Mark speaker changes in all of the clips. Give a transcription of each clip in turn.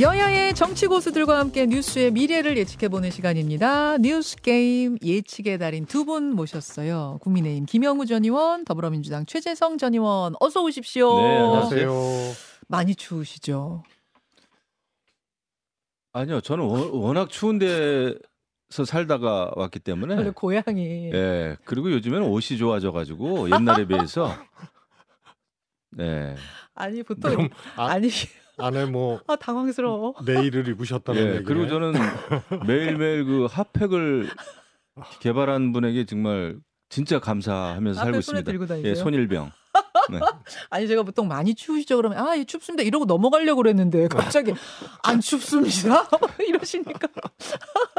Speaker 1: 여야의 정치 고수들과 함께 뉴스의 미래를 예측해보는 시간입니다. 뉴스 게임 예측의 달인 두 분 모셨어요. 국민의힘 김영우 전 의원, 더불어민주당 최재성 전 의원, 어서 오십시오.
Speaker 2: 네, 안녕하세요.
Speaker 1: 많이 추우시죠?
Speaker 2: 아니요, 저는 워- 워낙 추운 데 서 살다가 왔기 때문에.
Speaker 1: 원래 고향이
Speaker 2: 예. 그리고 요즘에는 옷이 좋아져가지고 옛날에 비해서. 네.
Speaker 1: 아니 보통
Speaker 3: 그럼 아-
Speaker 1: 아니
Speaker 3: 안에 뭐
Speaker 1: 아 당황스러워.
Speaker 3: 내일을 입으셨다는
Speaker 2: 예.
Speaker 3: 얘기네.
Speaker 2: 그리고 저는 매일매일 그 핫팩을 개발한 분에게 정말 진짜 감사하면서 살고 있습니다.
Speaker 1: 들고 다니세요?
Speaker 2: 예, 손일병. 네.
Speaker 1: 아니 제가 보통 많이 추우시죠 그러면 아 예, 춥습니다 이러고 넘어가려고 그랬는데 갑자기 안 춥습니다 이러시니까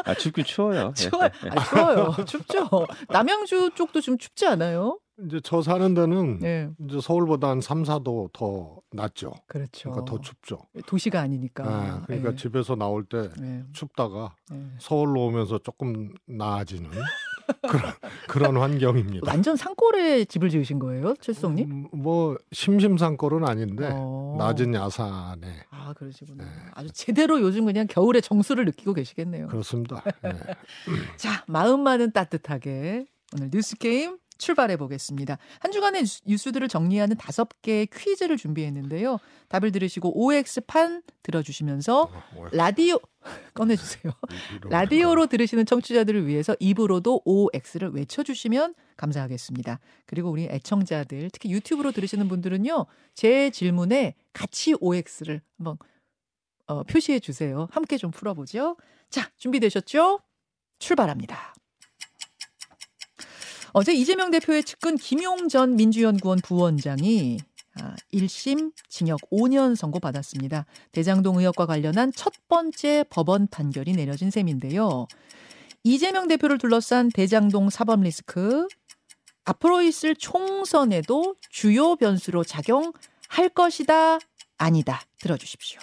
Speaker 2: 아, 춥긴 추워요. 예.
Speaker 1: 추워요. 아, 추워요. 춥죠. 남양주 쪽도 좀 춥지 않아요?
Speaker 3: 이제 저 사는 데는
Speaker 1: 네.
Speaker 3: 이제 서울보다 한 3, 4도 더 낮죠.
Speaker 1: 그렇죠.
Speaker 3: 그러니까 더 춥죠.
Speaker 1: 도시가 아니니까.
Speaker 3: 아, 그러니까
Speaker 1: 예.
Speaker 3: 집에서 나올 때
Speaker 1: 예.
Speaker 3: 춥다가
Speaker 1: 예.
Speaker 3: 서울로 오면서 조금 나아지는 그런 그런 환경입니다.
Speaker 1: 완전 산골에 집을 지으신 거예요, 최수성님?
Speaker 3: 음, 뭐 심심산골은 아닌데
Speaker 1: 어.
Speaker 3: 낮은 야산에
Speaker 1: 아 그러시구나.
Speaker 3: 네.
Speaker 1: 아주 제대로 요즘 그냥 겨울의 정수를 느끼고 계시겠네요.
Speaker 3: 그렇습니다. 예.
Speaker 1: 자, 마음만은 따뜻하게 오늘 뉴스 게임 출발해 보겠습니다. 한 주간의 뉴스- 뉴스들을 정리하는 다섯 개의 퀴즈를 준비했는데요. 답을 들으시고 OX판 들어주시면서
Speaker 3: 어,
Speaker 1: 라디오 꺼내주세요. 라디오로 들으시는 청취자들을 위해서 입으로도 OX를 외쳐주시면 감사하겠습니다. 그리고 우리 애청자들, 특히 유튜브로 들으시는 분들은요, 제 질문에 같이 OX를 한번 어, 표시해 주세요. 함께 좀 풀어보죠. 자, 준비되셨죠? 출발합니다. 어제 이재명 대표의 측근 김용 전 민주연구원 부원장이 아, 1심 징역 5년 선고 받았습니다. 대장동 의혹과 관련한 첫 번째 법원 판결이 내려진 셈인데요. 이재명 대표를 둘러싼 대장동 사법 리스크 앞으로 있을 총선에도 주요 변수로 작용할 것이다 아니다 들어주십시오.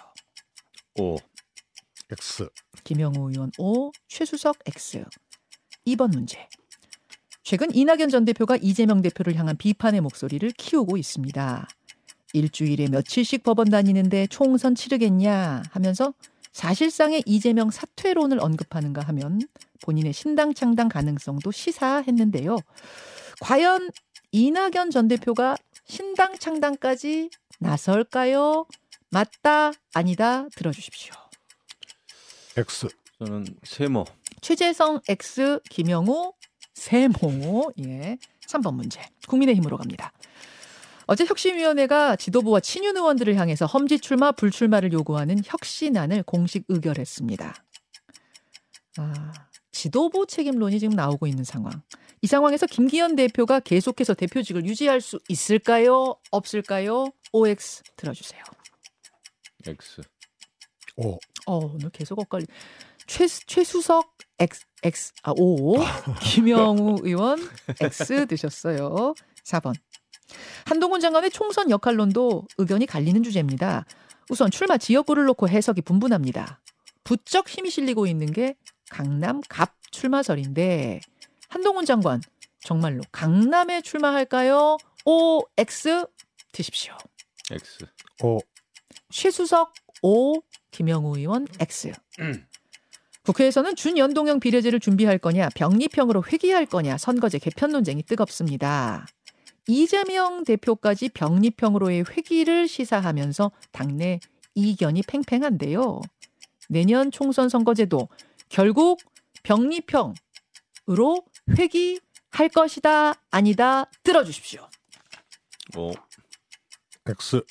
Speaker 2: 오.
Speaker 3: X
Speaker 1: 김영우 의원 O, 최수석 X. 2번 문제. 최근 이낙연 전 대표가 이재명 대표를 향한 비판의 목소리를 키우고 있습니다. 일주일에 며칠씩 법원 다니는데 총선 치르겠냐 하면서 사실상의 이재명 사퇴론을 언급하는가 하면 본인의 신당 창당 가능성도 시사했는데요. 과연 이낙연 전 대표가 신당 창당까지 나설까요? 맞다, 아니다 들어주십시오.
Speaker 3: X
Speaker 2: 저는 세모.
Speaker 1: 최재성 X 김영우 세모 예 3번 문제 국민의힘으로 갑니다. 어제 혁신위원회가 지도부와 친윤 의원들을 향해서 험지 출마 불출마를 요구하는 혁신안을 공식 의결했습니다. 아 지도부 책임론이 지금 나오고 있는 상황. 이 상황에서 김기현 대표가 계속해서 대표직을 유지할 수 있을까요? 없을까요? OX 들어주세요.
Speaker 2: X.
Speaker 3: O
Speaker 1: 어, 오늘 계속 엇갈리. 최 최수석 X X 아 O 김영우 의원 X 드셨어요. 4번. 한동훈 장관의 총선 역할론도 의견이 갈리는 주제입니다. 우선 출마 지역구를 놓고 해석이 분분합니다. 부쩍 힘이 실리고 있는 게 강남 갑 출마설인데 한동훈 장관 정말로 강남에 출마할까요? O X 드십시오.
Speaker 2: X.
Speaker 3: O
Speaker 1: 최수석 O, 김영우 의원 X. 국회에서는 준연동형 비례제를 준비할 거냐, 병립형으로 회귀할 거냐, 선거제 개편 논쟁이 뜨겁습니다. 이재명 대표까지 병립형으로의 회귀를 시사하면서 당내 이견이 팽팽한데요. 내년 총선 선거제도 결국 병립형으로 회귀할 것이다, 아니다, 들어주십시오.
Speaker 2: 오.
Speaker 3: X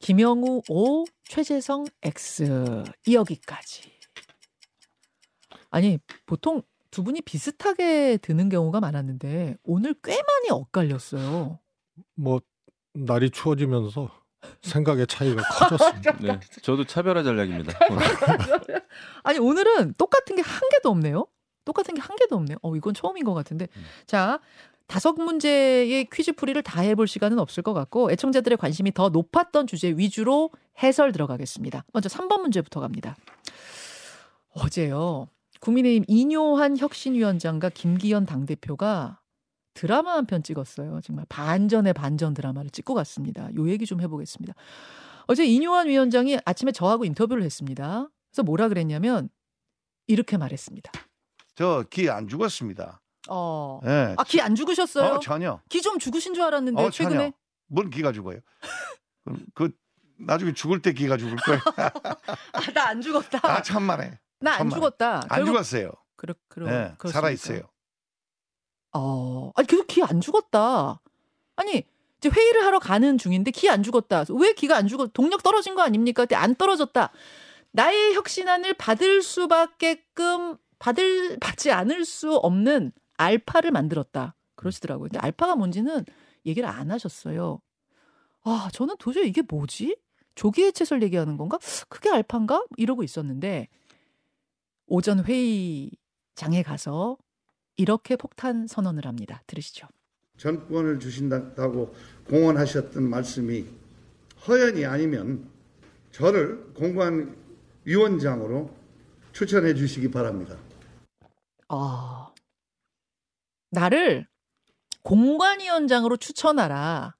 Speaker 1: 김영우 O, 최재성 X 여기까지. 아니 보통 두 분이 비슷하게 드는 경우가 많았는데 오늘 꽤 많이 엇갈렸어요.
Speaker 3: 뭐 날이 추워지면서 생각의 차이가 커졌습니다.
Speaker 2: 네. 저도 차별화 전략입니다.
Speaker 1: 아니 오늘은 똑같은 게 한 개도 없네요. 똑같은 게 한 개도 없네요. 어 이건 처음인 것 같은데.
Speaker 2: 음.
Speaker 1: 자 다섯 문제의 퀴즈 풀이를 다 해볼 시간은 없을 것 같고 애청자들의 관심이 더 높았던 주제 위주로 해설 들어가겠습니다. 먼저 3번 문제부터 갑니다. 어제요. 국민의힘 이뇨한 혁신위원장과 김기현 당대표가 드라마 한 편 찍었어요. 정말 반전의 반전 드라마를 찍고 갔습니다. 요 얘기 좀 해보겠습니다. 어제 이뇨한 위원장이 아침에 저하고 인터뷰를 했습니다. 그래서 뭐라 그랬냐면 이렇게 말했습니다.
Speaker 4: 저 기 안 죽었습니다.
Speaker 1: 어.
Speaker 4: 예.
Speaker 1: 아, 기 안 죽으셨어요?
Speaker 4: 어, 전혀.
Speaker 1: 기 좀 죽으신 줄 알았는데
Speaker 4: 어,
Speaker 1: 최근에
Speaker 4: 전혀. 뭔 기가 죽어요? 그럼 그 나중에 죽을 때 기가 죽을 거예요.
Speaker 1: 아, 나 안 죽었다.
Speaker 4: 아 참만해.
Speaker 1: 나 안. 죽었다.
Speaker 4: 안
Speaker 1: 결국-
Speaker 4: 죽었어요.
Speaker 1: 그렇 그렇
Speaker 4: 예,
Speaker 1: 그렇습니까?
Speaker 4: 살아 있어요.
Speaker 1: 어. 아니 계속 기 안 죽었다. 아니 이제 회의를 하러 가는 중인데 기 안 죽었다. 왜 기가 안 죽었? 동력 떨어진 거 아닙니까? 근데 안 떨어졌다. 나의 혁신안을 받을 수밖에끔 받을 받지 않을 수 없는 알파를 만들었다. 그러시더라고요. 근데 알파가 뭔지는 얘기를 안 하셨어요. 아, 저는 도저히 이게 뭐지? 조기 해체설 얘기하는 건가? 그게 알파인가? 이러고 있었는데 오전 회의장에 가서 이렇게 폭탄 선언을 합니다. 들으시죠.
Speaker 5: 전권을 주신다고 공언하셨던 말씀이 허연이 아니면 저를 공관위원장으로 추천해 주시기 바랍니다.
Speaker 1: 아, 나를 공관위원장으로 추천하라.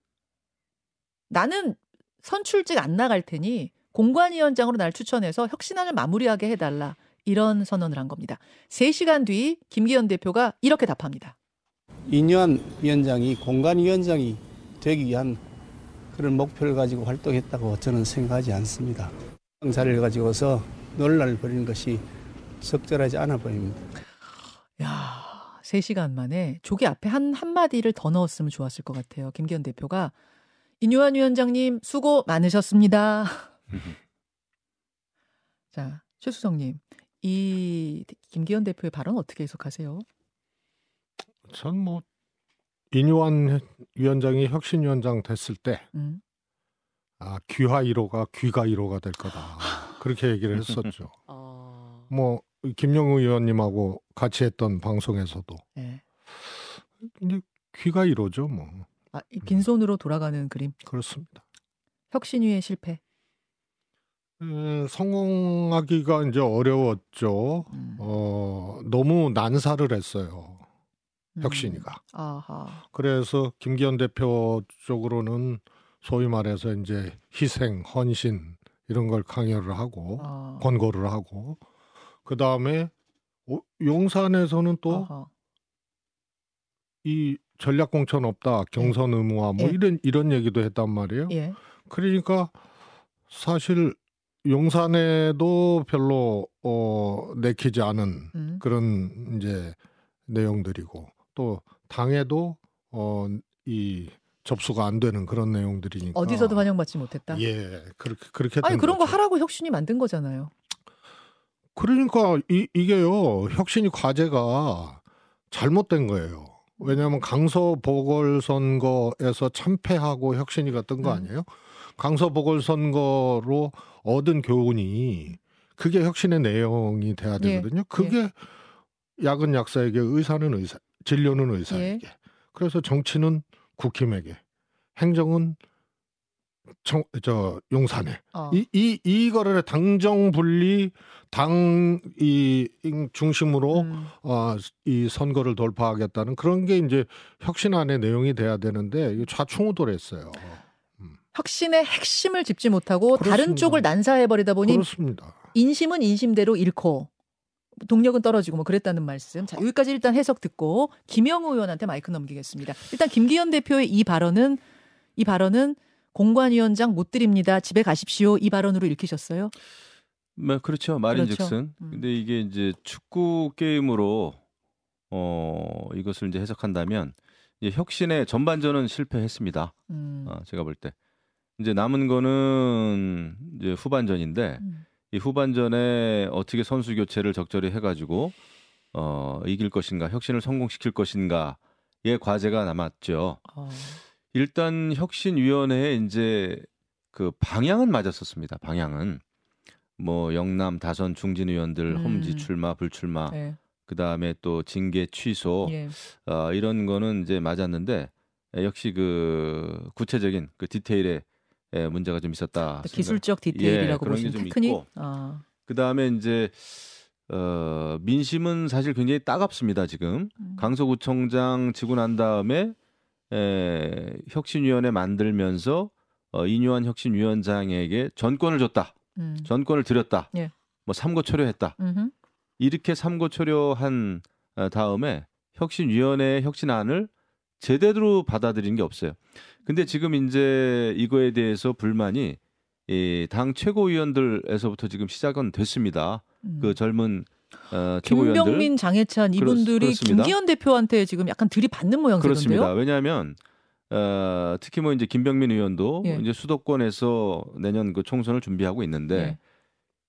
Speaker 1: 나는 선출직 안 나갈 테니 공관위원장으로 날 추천해서 혁신안을 마무리하게 해달라. 이런 선언을 한 겁니다. 3시간 뒤 김기현 대표가 이렇게 답합니다.
Speaker 6: 이뇨한 위원장이 공관위원장이 되기 위한 그런 목표를 가지고 활동했다고 저는 생각하지 않습니다. 자를 가지고서 논란을 벌이는 것이 적절하지 않아 보입니다.
Speaker 1: 야, 3시간 만에 조기 앞에 한 한마디를 더 넣었으면 좋았을 것 같아요. 김기현 대표가 인유한 위원장님 수고 많으셨습니다. 자, 최수성님, 이 김기현 대표의 발언 어떻게 해석하세요?
Speaker 3: 전 뭐 이뇨한 위원장이 혁신위원장 됐을 때
Speaker 1: 음.
Speaker 3: 아, 귀화 1호가 귀가 1호가 될 거다. 그렇게 얘기를 했었죠.
Speaker 1: 어,
Speaker 3: 뭐 김영우 의원님하고 같이 했던 방송에서도
Speaker 1: 네.
Speaker 3: 귀가 1호죠, 뭐.
Speaker 1: 아, 이 빈손으로 돌아가는 그림.
Speaker 3: 그렇습니다.
Speaker 1: 혁신위의 실패.
Speaker 3: 에, 성공하기가 이제 어려웠죠.
Speaker 1: 음.
Speaker 3: 어, 너무 난사를 했어요.
Speaker 1: 음.
Speaker 3: 혁신이가.
Speaker 1: 아하.
Speaker 3: 그래서 김기현 대표 쪽으로는 소위 말해서 이제 희생, 헌신 이런 걸 강요를 하고
Speaker 1: 아.
Speaker 3: 권고를 하고 그 다음에 용산에서는 또 이. 전략 공천 없다, 경선 의무화 뭐
Speaker 1: 예.
Speaker 3: 이런 이런 얘기도 했단 말이에요.
Speaker 1: 예.
Speaker 3: 그러니까 사실 용산에도 별로 어 내키지 않은
Speaker 1: 음.
Speaker 3: 그런 이제 내용들이고 또 당에도 어 이 접수가 안 되는 그런 내용들이니까
Speaker 1: 어디서도 환영받지 못했다.
Speaker 3: 예 그렇게 그렇게
Speaker 1: 아니
Speaker 3: 된
Speaker 1: 그런 거
Speaker 3: 거죠.
Speaker 1: 하라고 혁신이 만든 거잖아요.
Speaker 3: 그러니까 이, 이게요 혁신이 과제가 잘못된 거예요. 왜냐하면 강서 보궐선거에서 참패하고 혁신이가 뜬거
Speaker 1: 음.
Speaker 3: 아니에요? 강서 보궐선거로 얻은 교훈이 그게 혁신의 내용이 돼야
Speaker 1: 예,
Speaker 3: 되거든요. 그게 약은 약사에게 의사는 의사, 진료는
Speaker 1: 예.
Speaker 3: 의사에게. 그래서 정치는 국힘에게, 행정은 정, 저 용산에.
Speaker 1: 어.
Speaker 3: 이, 이, 이거를 당정 분리 당 이 중심으로
Speaker 1: 음.
Speaker 3: 어, 이 선거를 돌파하겠다는 그런 게 이제 혁신안의 내용이 돼야 되는데 좌충우돌했어요.
Speaker 1: 혁신의 핵심을 짚지 못하고 다른
Speaker 3: 그렇습니다.
Speaker 1: 쪽을 난사해 버리다 보니
Speaker 3: 그렇습니다.
Speaker 1: 인심은 인심대로 잃고 동력은 떨어지고 뭐 그랬다는 말씀. 자, 여기까지 일단 해석 듣고 김영우 의원한테 마이크 넘기겠습니다. 일단 김기현 대표의 이 발언은 이 발언은 공관위원장 못 드립니다. 집에 가십시오. 이 발언으로 읽히셨어요?
Speaker 2: 네, 그렇죠. 말인즉슨.
Speaker 1: 음.
Speaker 2: 근데 이게 이제 축구 게임으로 어 이것을 이제 해석한다면 이제 혁신의 전반전은 실패했습니다.
Speaker 1: 음.
Speaker 2: 아, 제가 볼 때. 이제 남은 거는 이제 후반전인데
Speaker 1: 음.
Speaker 2: 이 후반전에 어떻게 선수 교체를 적절히 해가지고 어 이길 것인가, 혁신을 성공시킬 것인가의 과제가 남았죠.
Speaker 1: 어.
Speaker 2: 일단 혁신위원회에 이제 그 방향은 맞았었습니다. 방향은 뭐 영남 다선 중진 의원들
Speaker 1: 음.
Speaker 2: 험지 출마 불출마
Speaker 1: 네.
Speaker 2: 그 다음에 또 징계 취소
Speaker 1: 예.
Speaker 2: 어, 이런 거는 이제 맞았는데 에, 역시 그 구체적인 그 디테일에 에, 문제가 좀 있었다.
Speaker 1: 기술적 디테일이라고
Speaker 2: 예, 게
Speaker 1: 보시는
Speaker 2: 좀
Speaker 1: 테크닉.
Speaker 2: 있고.
Speaker 1: 아.
Speaker 2: 그 다음에 이제 어, 민심은 사실 굉장히 따갑습니다. 지금
Speaker 1: 음.
Speaker 2: 강서구청장 지고 난 다음에 에, 혁신위원회 만들면서 어, 이뇨한 혁신위원장에게 전권을 줬다.
Speaker 1: 음.
Speaker 2: 전권을 드렸다.
Speaker 1: 예.
Speaker 2: 뭐 삼고 초려했다.
Speaker 1: 음흠.
Speaker 2: 이렇게 삼고 초려한 어, 다음에 혁신위원회의 혁신안을 제대로 받아들인 게 없어요. 근데 지금 이제 이거에 대해서 불만이 이당 최고위원들에서부터 지금 시작은 됐습니다.
Speaker 1: 음.
Speaker 2: 그 젊은 어, 최고위원들
Speaker 1: 김병민, 장해찬
Speaker 2: 그렇-
Speaker 1: 이분들이
Speaker 2: 그렇습니다.
Speaker 1: 김기현 대표한테 지금 약간 들이받는 모양새던데요.
Speaker 2: 그렇습니다. 왜냐하면 어, 특히 뭐 이제 김병민 의원도
Speaker 1: 예.
Speaker 2: 이제 수도권에서 내년 그 총선을 준비하고 있는데
Speaker 1: 예.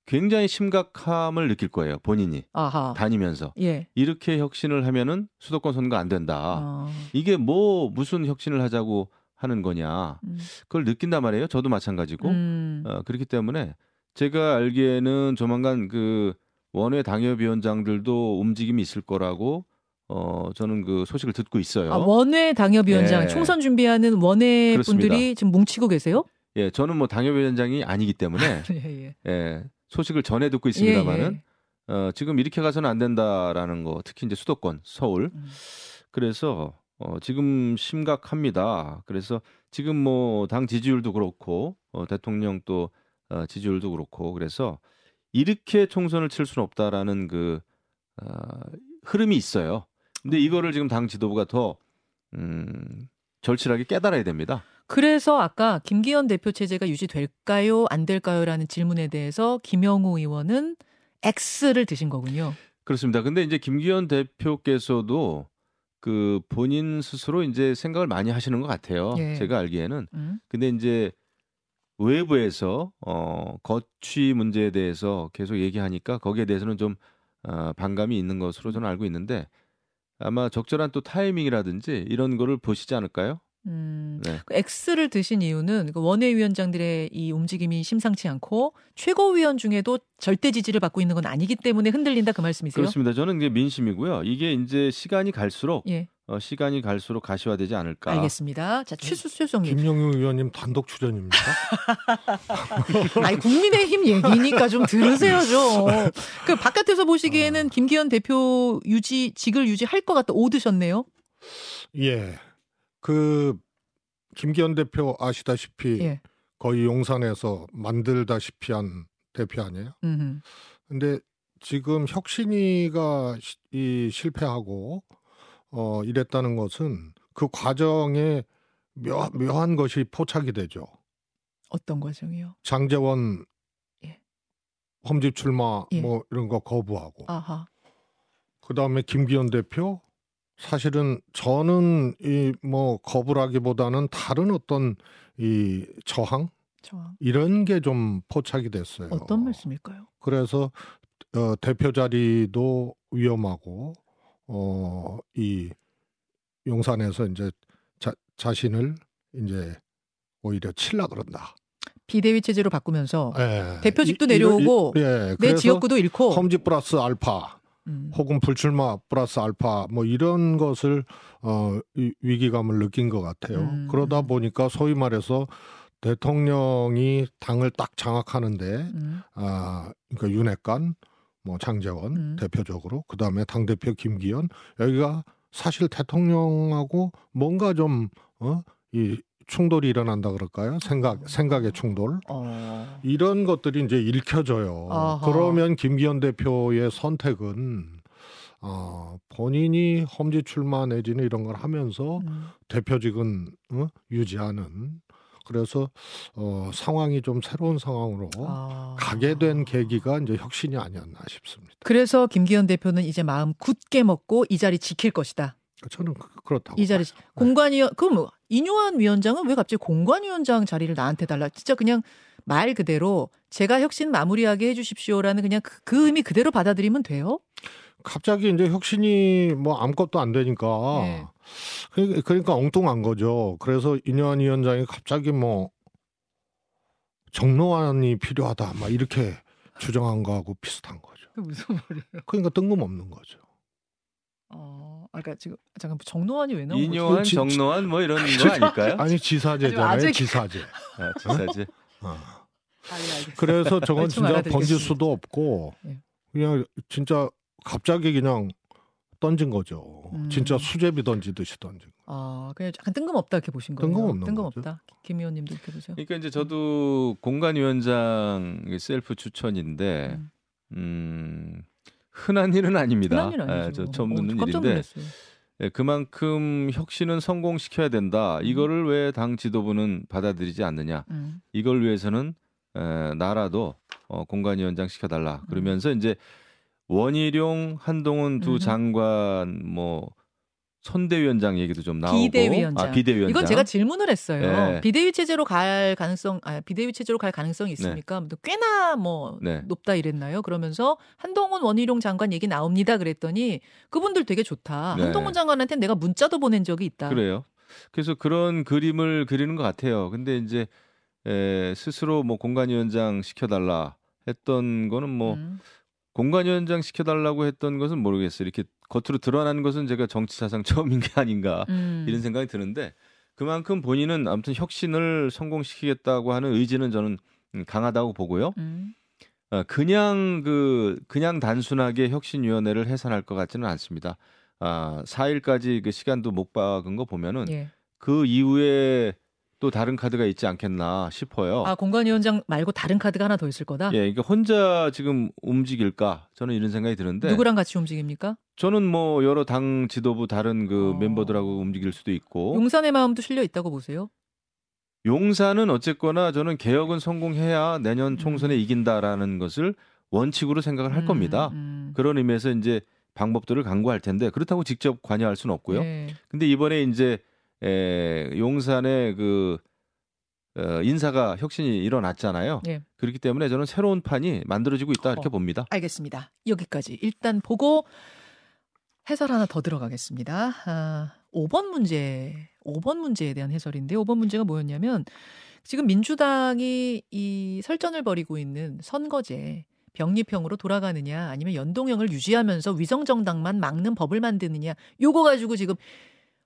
Speaker 2: 굉장히 심각함을 느낄 거예요. 본인이
Speaker 1: 아하.
Speaker 2: 다니면서
Speaker 1: 예.
Speaker 2: 이렇게 혁신을 하면은 수도권 선거 안 된다.
Speaker 1: 아.
Speaker 2: 이게 뭐 무슨 혁신을 하자고 하는 거냐.
Speaker 1: 음.
Speaker 2: 그걸 느낀단 말이에요. 저도 마찬가지고.
Speaker 1: 음.
Speaker 2: 어, 그렇기 때문에 제가 알기에는 조만간 그 원외 당협위원장들도 움직임이 있을 거라고 어 저는 그 소식을 듣고 있어요.
Speaker 1: 아, 원외 당협위원장
Speaker 2: 예.
Speaker 1: 총선 준비하는 원외
Speaker 2: 그렇습니다.
Speaker 1: 분들이 지금 뭉치고 계세요?
Speaker 2: 예, 저는 뭐 당협위원장이 아니기 때문에
Speaker 1: 예, 예.
Speaker 2: 예, 소식을 전해 듣고 있습니다만은
Speaker 1: 예,
Speaker 2: 어, 지금 이렇게 가서는 안 된다라는 거, 특히 이제 수도권, 서울.
Speaker 1: 음.
Speaker 2: 그래서 어, 지금 심각합니다. 그래서 지금 뭐 당 지지율도 그렇고 어, 대통령 또 어, 지지율도 그렇고 그래서 이렇게 총선을 칠 수는 없다라는 그 어, 흐름이 있어요. 근데 이거를 지금 당 지도부가 더 음, 절실하게 깨달아야 됩니다.
Speaker 1: 그래서 아까 김기현 대표 체제가 유지될까요, 안 될까요라는 질문에 대해서 김영우 의원은 X를 드신 거군요.
Speaker 2: 그렇습니다. 근데 이제 김기현 대표께서도 그 본인 스스로 이제 생각을 많이 하시는 것 같아요.
Speaker 1: 예.
Speaker 2: 제가 알기에는.
Speaker 1: 음.
Speaker 2: 근데 이제 외부에서 어 거취 문제에 대해서 계속 얘기하니까 거기에 대해서는 좀 어, 반감이 있는 것으로 저는 알고 있는데 아마 적절한 또 타이밍이라든지 이런 거를 보시지 않을까요?
Speaker 1: 음.
Speaker 2: 네.
Speaker 1: 그 X를 드신 이유는 그 원외위원장들의 이 움직임이 심상치 않고 최고위원 중에도 절대 지지를 받고 있는 건 아니기 때문에 흔들린다 그 말씀이세요?
Speaker 2: 그렇습니다. 저는 이게 민심이고요. 이게 이제 시간이 갈수록
Speaker 1: 예,
Speaker 2: 어, 시간이 갈수록 가시화되지 않을까.
Speaker 1: 알겠습니다. 자, 최수 최수정님.
Speaker 3: 김영우 의원님 단독 출연입니까?
Speaker 1: 아니 국민의힘 얘기니까 좀 들으세요 좀. 그 바깥에서 보시기에는 김기현 대표 유지 직을 유지할 것 같다 오드셨네요.
Speaker 3: 예. 그 김기현 대표 아시다시피
Speaker 1: 예.
Speaker 3: 거의 용산에서 만들다시피 한 대표 아니에요?
Speaker 1: 음.
Speaker 3: 근데 지금 혁신위가 시- 이 실패하고 어 이랬다는 것은 그 과정에 묘, 묘한 것이 포착이 되죠.
Speaker 1: 어떤 과정이요?
Speaker 3: 장재원
Speaker 1: 예.
Speaker 3: 험집 출마
Speaker 1: 예.
Speaker 3: 뭐 이런 거 거부하고
Speaker 1: 아하.
Speaker 3: 그다음에 김기현 대표 사실은 저는 이 뭐 거부라기보다는 다른 어떤 이 저항
Speaker 1: 저항.
Speaker 3: 이런 게 좀 포착이 됐어요.
Speaker 1: 어떤 말씀일까요?
Speaker 3: 그래서 어, 대표 자리도 위험하고 어, 이 용산에서 이제 자, 자신을 이제 오히려 칠라 그런다.
Speaker 1: 비대위 체제로 바꾸면서
Speaker 3: 예.
Speaker 1: 대표직도
Speaker 3: 이-
Speaker 1: 내려오고
Speaker 3: 이- 예.
Speaker 1: 내 지역구도 잃고.
Speaker 3: 험지 플러스 알파
Speaker 1: 음.
Speaker 3: 혹은 불출마 플러스 알파 뭐 이런 것을 어 이- 위기감을 느낀 것 같아요.
Speaker 1: 음,
Speaker 3: 그러다
Speaker 1: 음.
Speaker 3: 보니까 소위 말해서 대통령이 당을 딱 장악하는데
Speaker 1: 음.
Speaker 3: 아 그러니까 윤핵관 뭐 장재원
Speaker 1: 음.
Speaker 3: 대표적으로 그다음에 당 대표 김기현 여기가 사실 대통령하고 뭔가 좀 어 이 충돌이 일어난다 그럴까요? 생각 생각의 충돌
Speaker 1: 어.
Speaker 3: 이런 것들이 이제 읽혀져요.
Speaker 1: 아하.
Speaker 3: 그러면 김기현 대표의 선택은 어, 본인이 험지 출마 내지는 이런 걸 하면서
Speaker 1: 음.
Speaker 3: 대표직은 어? 유지하는 그래서 어, 상황이 좀 새로운 상황으로
Speaker 1: 아.
Speaker 3: 가게 된 계기가 이제 혁신이 아니었나 싶습니다.
Speaker 1: 그래서 김기현 대표는 이제 마음 굳게 먹고 이 자리 지킬 것이다.
Speaker 3: 저는 그- 그렇다고.
Speaker 1: 이 자리
Speaker 3: 봐요.
Speaker 1: 공관위원 그럼 뭐 이뇨한 위원장은 왜 갑자기 공관위원장 자리를 나한테 달라? 진짜 그냥 말 그대로 제가 혁신 마무리하게 해주십시오라는 그냥 그, 그 의미 그대로 받아들이면 돼요.
Speaker 3: 갑자기 이제 혁신이 뭐 아무것도 안 되니까
Speaker 1: 네.
Speaker 3: 그러니까, 그러니까 엉뚱한 거죠. 그래서 인현 위원장이 갑자기 뭐 정로안이 필요하다 막 이렇게 주장한 거하고 비슷한 거죠.
Speaker 1: 무슨 말이에요?
Speaker 3: 그러니까 뜬금없는 거죠.
Speaker 1: 어, 아까 지금 잠깐 정노환이 왜 나온 거지?
Speaker 2: 인요한,
Speaker 3: 진-
Speaker 2: 정노한 뭐 이런 거 아닐까요?
Speaker 3: 아니 지사제잖아요.
Speaker 1: 아직-
Speaker 3: 지사제.
Speaker 2: 아, 지사지.
Speaker 3: 어.
Speaker 1: 아, 예.
Speaker 3: 그래서 저건 진짜. 번질 수도 없고
Speaker 1: 예.
Speaker 3: 그냥 진짜 갑자기 그냥 던진 거죠.
Speaker 1: 음.
Speaker 3: 진짜 수제비 던지듯이 던진 거.
Speaker 1: 아, 그냥 약간 뜬금없다 이렇게 보신 거예요.
Speaker 3: 뜬금없는
Speaker 1: 뜬금없다. 김 의원님도 이렇게 보세요.
Speaker 2: 그러니까 이제 저도 공관위원장 셀프 추천인데
Speaker 1: 음.
Speaker 2: 음, 흔한 일은 아닙니다.
Speaker 1: 흔한 일
Speaker 2: 예,
Speaker 1: 아니죠.
Speaker 2: 저 처음
Speaker 1: 어,
Speaker 2: 듣는
Speaker 1: 깜짝
Speaker 2: 일인데. 예, 그만큼 혁신은 성공시켜야 된다.
Speaker 1: 음.
Speaker 2: 이거를 왜 당 지도부는 받아들이지 않느냐?
Speaker 1: 음.
Speaker 2: 이걸 위해서는 에, 나라도 어, 공관위원장 시켜달라. 그러면서 이제 원희룡, 한동훈 두
Speaker 1: 음흠.
Speaker 2: 장관 뭐 선대위원장 얘기도 좀 나오고
Speaker 1: 비대위원장.
Speaker 2: 아, 비대위원장.
Speaker 1: 이건 제가 질문을 했어요.
Speaker 2: 네.
Speaker 1: 비대위 체제로 갈 가능성, 아, 비대위 체제로 갈 가능성이 있습니까? 또 꽤나 뭐
Speaker 2: 네.
Speaker 1: 높다 이랬나요? 그러면서 한동훈 원희룡 장관 얘기 나옵니다. 그랬더니 그분들 되게 좋다.
Speaker 2: 네.
Speaker 1: 한동훈 장관한테 내가 문자도 보낸 적이 있다.
Speaker 2: 그래요. 그래서 그런 그림을 그리는 것 같아요. 근데 이제 에, 스스로 뭐 공관위원장 시켜달라 했던 거는 뭐
Speaker 1: 음.
Speaker 2: 공관위원장 시켜달라고 했던 것은 모르겠어요. 이렇게 겉으로 드러나는 것은 제가 정치 사상 처음인 게 아닌가
Speaker 1: 음.
Speaker 2: 이런 생각이 드는데 그만큼 본인은 아무튼 혁신을 성공시키겠다고 하는 의지는 저는 음, 강하다고 보고요.
Speaker 1: 음.
Speaker 2: 어, 그냥 그 그냥 단순하게 혁신위원회를 해산할 것 같지는 않습니다. 아, 4일까지 그 시간도 못 박은 거 보면은
Speaker 1: 예.
Speaker 2: 그 이후에 또 다른 카드가 있지 않겠나 싶어요.
Speaker 1: 아 공관위원장 말고 다른 카드가 하나 더 있을 거다.
Speaker 2: 예, 그러니까 혼자 지금 움직일까? 저는 이런 생각이 드는데
Speaker 1: 누구랑 같이 움직입니까?
Speaker 2: 저는 뭐 여러 당 지도부 다른 그
Speaker 1: 어.
Speaker 2: 멤버들하고 움직일 수도 있고
Speaker 1: 용산의 마음도 실려 있다고 보세요.
Speaker 2: 용산은 어쨌거나 저는 개혁은 성공해야 내년 총선에 이긴다라는 것을 원칙으로 생각을 할
Speaker 1: 음,
Speaker 2: 겁니다.
Speaker 1: 음.
Speaker 2: 그런 의미에서 이제 방법들을 강구할 텐데 그렇다고 직접 관여할 수는 없고요.
Speaker 1: 예.
Speaker 2: 근데 이번에 이제 에, 용산의 그 어, 인사가 혁신이 일어났잖아요.
Speaker 1: 예.
Speaker 2: 그렇기 때문에 저는 새로운 판이 만들어지고 있다 이렇게
Speaker 1: 어.
Speaker 2: 봅니다.
Speaker 1: 알겠습니다. 여기까지 일단 보고 해설 하나 더 들어가겠습니다. 아, 5번 문제, 5번 문제에 대한 해설인데 5번 문제가 뭐였냐면 지금 민주당이 이 설전을 벌이고 있는 선거제 병립형으로 돌아가느냐 아니면 연동형을 유지하면서 위성정당만 막는 법을 만드느냐 요거 가지고 지금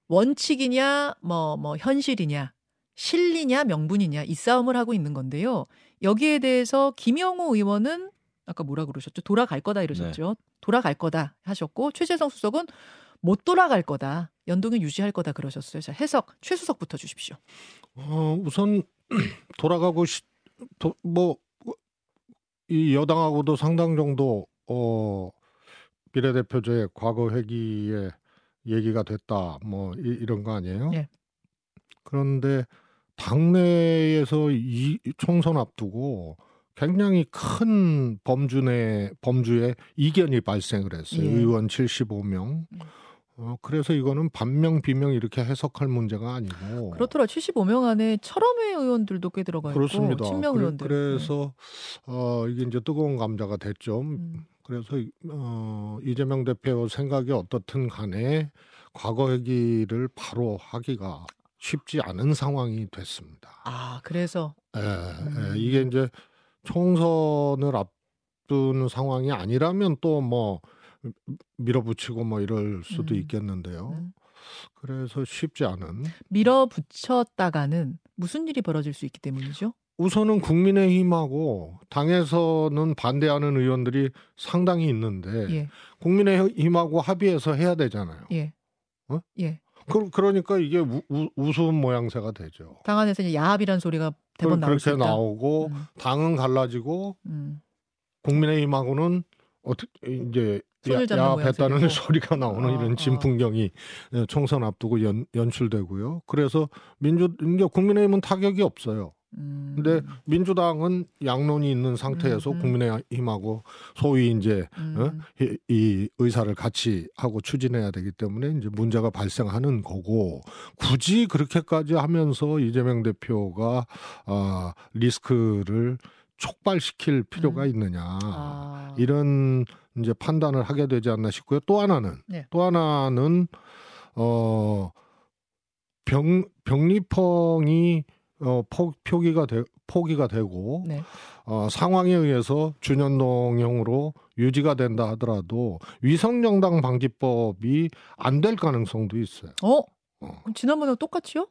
Speaker 1: 원칙이냐 뭐뭐 현실이냐 실리냐 명분이냐 이 싸움을 하고 있는 건데요. 여기에 대해서 김영우 의원은 아까 뭐라 그러셨죠? 돌아갈 거다 이러셨죠. 돌아갈 거다 하셨고 최재성 수석은 못 돌아갈 거다. 연동형 유지할 거다 그러셨어요. 자, 해석 최 수석부터 주십시오.
Speaker 3: 어, 우선 돌아가고 싶, 도, 뭐, 이 여당하고도 상당 정도, 어, 비례대표제 과거 회기에 얘기가 됐다, 뭐, 이, 이런 거 아니에요?
Speaker 1: 예.
Speaker 3: 그런데 당내에서 이 총선 앞두고 굉장히 큰 범주 내, 범주에 이견이 발생을 했어요.
Speaker 1: 예.
Speaker 3: 의원 75명.
Speaker 1: 음.
Speaker 3: 어, 그래서 이거는 반명, 비명 이렇게 해석할 문제가 아니고.
Speaker 1: 그렇더라. 75명 안에 철험회 의원들도 꽤 들어가 있고
Speaker 3: 그렇습니다.
Speaker 1: 친명
Speaker 3: 그래-
Speaker 1: 의원들.
Speaker 3: 그래 서 어 이게 이제 뜨거운 감자가 됐죠.
Speaker 1: 음.
Speaker 3: 그래서 어 이재명 대표 생각이 어떻든 간에 과거 얘기를 바로 하기가 쉽지 않은 상황이 됐습니다.
Speaker 1: 아, 그래서
Speaker 3: 예,
Speaker 1: 음.
Speaker 3: 예, 이게 이제 총선을 앞두는 상황이 아니라면 또 뭐 밀어붙이고 뭐 이럴 수도
Speaker 1: 음.
Speaker 3: 있겠는데요.
Speaker 1: 음.
Speaker 3: 그래서 쉽지 않은
Speaker 1: 밀어붙였다가는 무슨 일이 벌어질 수 있기 때문이죠.
Speaker 3: 우선은 국민의힘하고 당에서는 반대하는 의원들이 상당히 있는데
Speaker 1: 예,
Speaker 3: 국민의힘하고 합의해서 해야 되잖아요.
Speaker 1: 예,
Speaker 3: 어?
Speaker 1: 예.
Speaker 3: 그, 그러니까 이게 우, 우, 우스운 모양새가 되죠.
Speaker 1: 당 안에서 이제 야합이란 소리가 대번
Speaker 3: 그-
Speaker 1: 나올 수
Speaker 3: 그렇게. 나오고
Speaker 1: 음,
Speaker 3: 당은 갈라지고
Speaker 1: 음.
Speaker 3: 국민의힘하고는 어떻게 이제
Speaker 1: 손을
Speaker 3: 야,
Speaker 1: 잡는
Speaker 3: 야했다는
Speaker 1: 모양새고.
Speaker 3: 소리가 나오는
Speaker 1: 아,
Speaker 3: 이런
Speaker 1: 아.
Speaker 3: 진풍경이 예, 총선 앞두고 연, 연출되고요. 그래서 민주 이제 국민의힘은 타격이 없어요.
Speaker 1: 음.
Speaker 3: 근데 민주당은 양론이 있는 상태에서
Speaker 1: 음, 음.
Speaker 3: 국민의힘하고 소위 이제
Speaker 1: 음.
Speaker 3: 어? 이, 이 의사를 같이 하고 추진해야 되기 때문에 이제 문제가 발생하는 거고 굳이 그렇게까지 하면서 이재명 대표가 아, 리스크를 촉발시킬 필요가
Speaker 1: 음.
Speaker 3: 있느냐
Speaker 1: 아.
Speaker 3: 이런 이제 판단을 하게 되지 않나 싶고요. 또 하나는
Speaker 1: 네.
Speaker 3: 또 하나는 어 병, 병리펑이 어, 포, 표기가 되, 포기가 되고
Speaker 1: 네.
Speaker 3: 어, 상황에 의해서 준연동형으로 유지가 된다 하더라도 위성정당 방지법이 안 될 가능성도 있어요.
Speaker 1: 어?
Speaker 3: 어.
Speaker 1: 지난번에 똑같이요?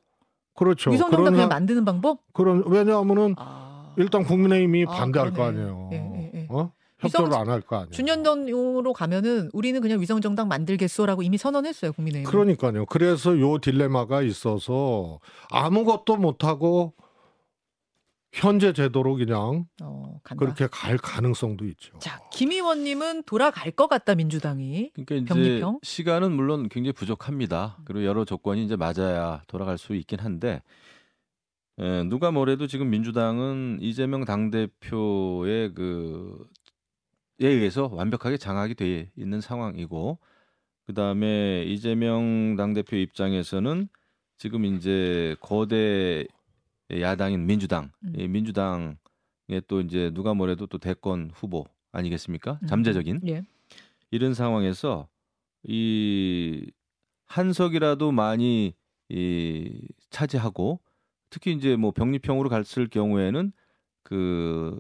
Speaker 3: 그렇죠.
Speaker 1: 위성정당
Speaker 3: 그런
Speaker 1: 그냥
Speaker 3: 사-
Speaker 1: 만드는 방법?
Speaker 3: 그런 왜냐하면은
Speaker 1: 아.
Speaker 3: 일단 국민의힘이
Speaker 1: 아,
Speaker 3: 반대할
Speaker 1: 그러네.
Speaker 3: 거 아니에요.
Speaker 1: 예, 예, 예.
Speaker 3: 어? 협조를 안 할 거 아니에요.
Speaker 1: 준연동으로 가면은 우리는 그냥 위성정당 만들겠소라고 이미 선언했어요 국민의힘.
Speaker 3: 그러니까요. 그래서 요 딜레마가 있어서 아무것도 못 하고 현재 제도로 그냥
Speaker 1: 어.
Speaker 3: 그렇게 갈 가능성도 있죠.
Speaker 1: 자, 김 의원님은 돌아갈 것 같다 민주당이.
Speaker 2: 그러니까 이제
Speaker 1: 병리평?
Speaker 2: 시간은 물론 굉장히 부족합니다. 그리고 여러 조건이 이제 맞아야 돌아갈 수 있긴 한데 에, 누가 뭐래도 지금 민주당은 이재명 당 대표의 그에 의해서 완벽하게 장악이 돼 있는 상황이고 그 다음에 이재명 당 대표 입장에서는 지금 이제 거대 야당인 민주당,
Speaker 1: 음.
Speaker 2: 이 민주당에 또 이제 누가 뭐래도 또 대권 후보 아니겠습니까?
Speaker 1: 음.
Speaker 2: 잠재적인
Speaker 1: 예.
Speaker 2: 이런 상황에서 이 한석이라도 많이 이 차지하고 특히 이제 뭐 병리평으로 갔을 경우에는 그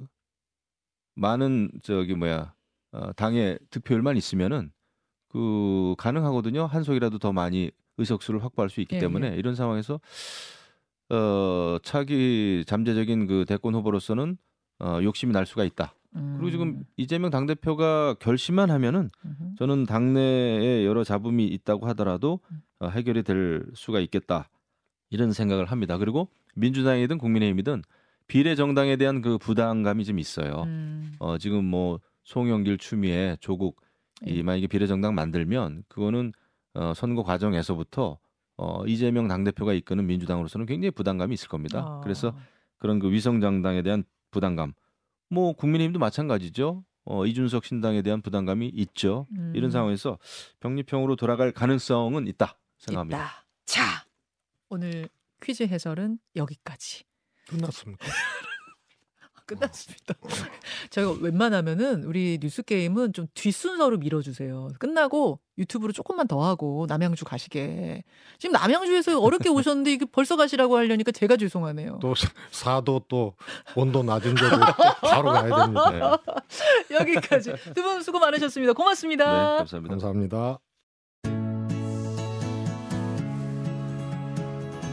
Speaker 2: 많은 저기 뭐야 어, 당의 득표율만 있으면은 그 가능하거든요 한석이라도 더 많이 의석수를 확보할 수 있기
Speaker 1: 예,
Speaker 2: 때문에
Speaker 1: 예.
Speaker 2: 이런 상황에서 어 차기 잠재적인 그 대권 후보로서는 어 욕심이 날 수가 있다.
Speaker 1: 음.
Speaker 2: 그리고 지금 이재명 당 대표가 결심만 하면은
Speaker 1: 음흠.
Speaker 2: 저는 당내에 여러 잡음이 있다고 하더라도
Speaker 1: 음.
Speaker 2: 어, 해결이 될 수가 있겠다 이런 생각을 합니다. 그리고 민주당이든 국민의힘이든 비례 정당에 대한 그 부담감이 좀 있어요.
Speaker 1: 음.
Speaker 2: 어, 지금 뭐 송영길, 추미애, 조국 이
Speaker 1: 예.
Speaker 2: 만약에 비례 정당 만들면 그거는 어, 선거 과정에서부터 어, 이재명 당 대표가 이끄는 민주당으로서는 굉장히 부담감이 있을 겁니다.
Speaker 1: 아.
Speaker 2: 그래서 그런 그 위성 정당에 대한 부담감, 뭐 국민의힘도 마찬가지죠. 어, 이준석 신당에 대한 부담감이 있죠.
Speaker 1: 음.
Speaker 2: 이런 상황에서 병리평으로 돌아갈 가능성은 있다 생각합니다.
Speaker 1: 있다. 자, 오늘 퀴즈 해설은 여기까지.
Speaker 3: 끝났습니까?
Speaker 1: 끝났습니다. 저희가 웬만하면은 우리 뉴스 게임은 좀 뒷순서로 밀어주세요. 끝나고 유튜브로 조금만 더 하고 남양주 가시게. 지금 남양주에서 어렵게 오셨는데 이게 벌써 가시라고 하려니까 제가 죄송하네요.
Speaker 3: 또 사도 또 온도 낮은 데도 바로 가야 됩니다.
Speaker 2: 네,
Speaker 1: 여기까지 두 분 수고 많으셨습니다.
Speaker 2: 네,
Speaker 1: 고맙습니다.
Speaker 2: 감사합니다.
Speaker 3: 감사합니다.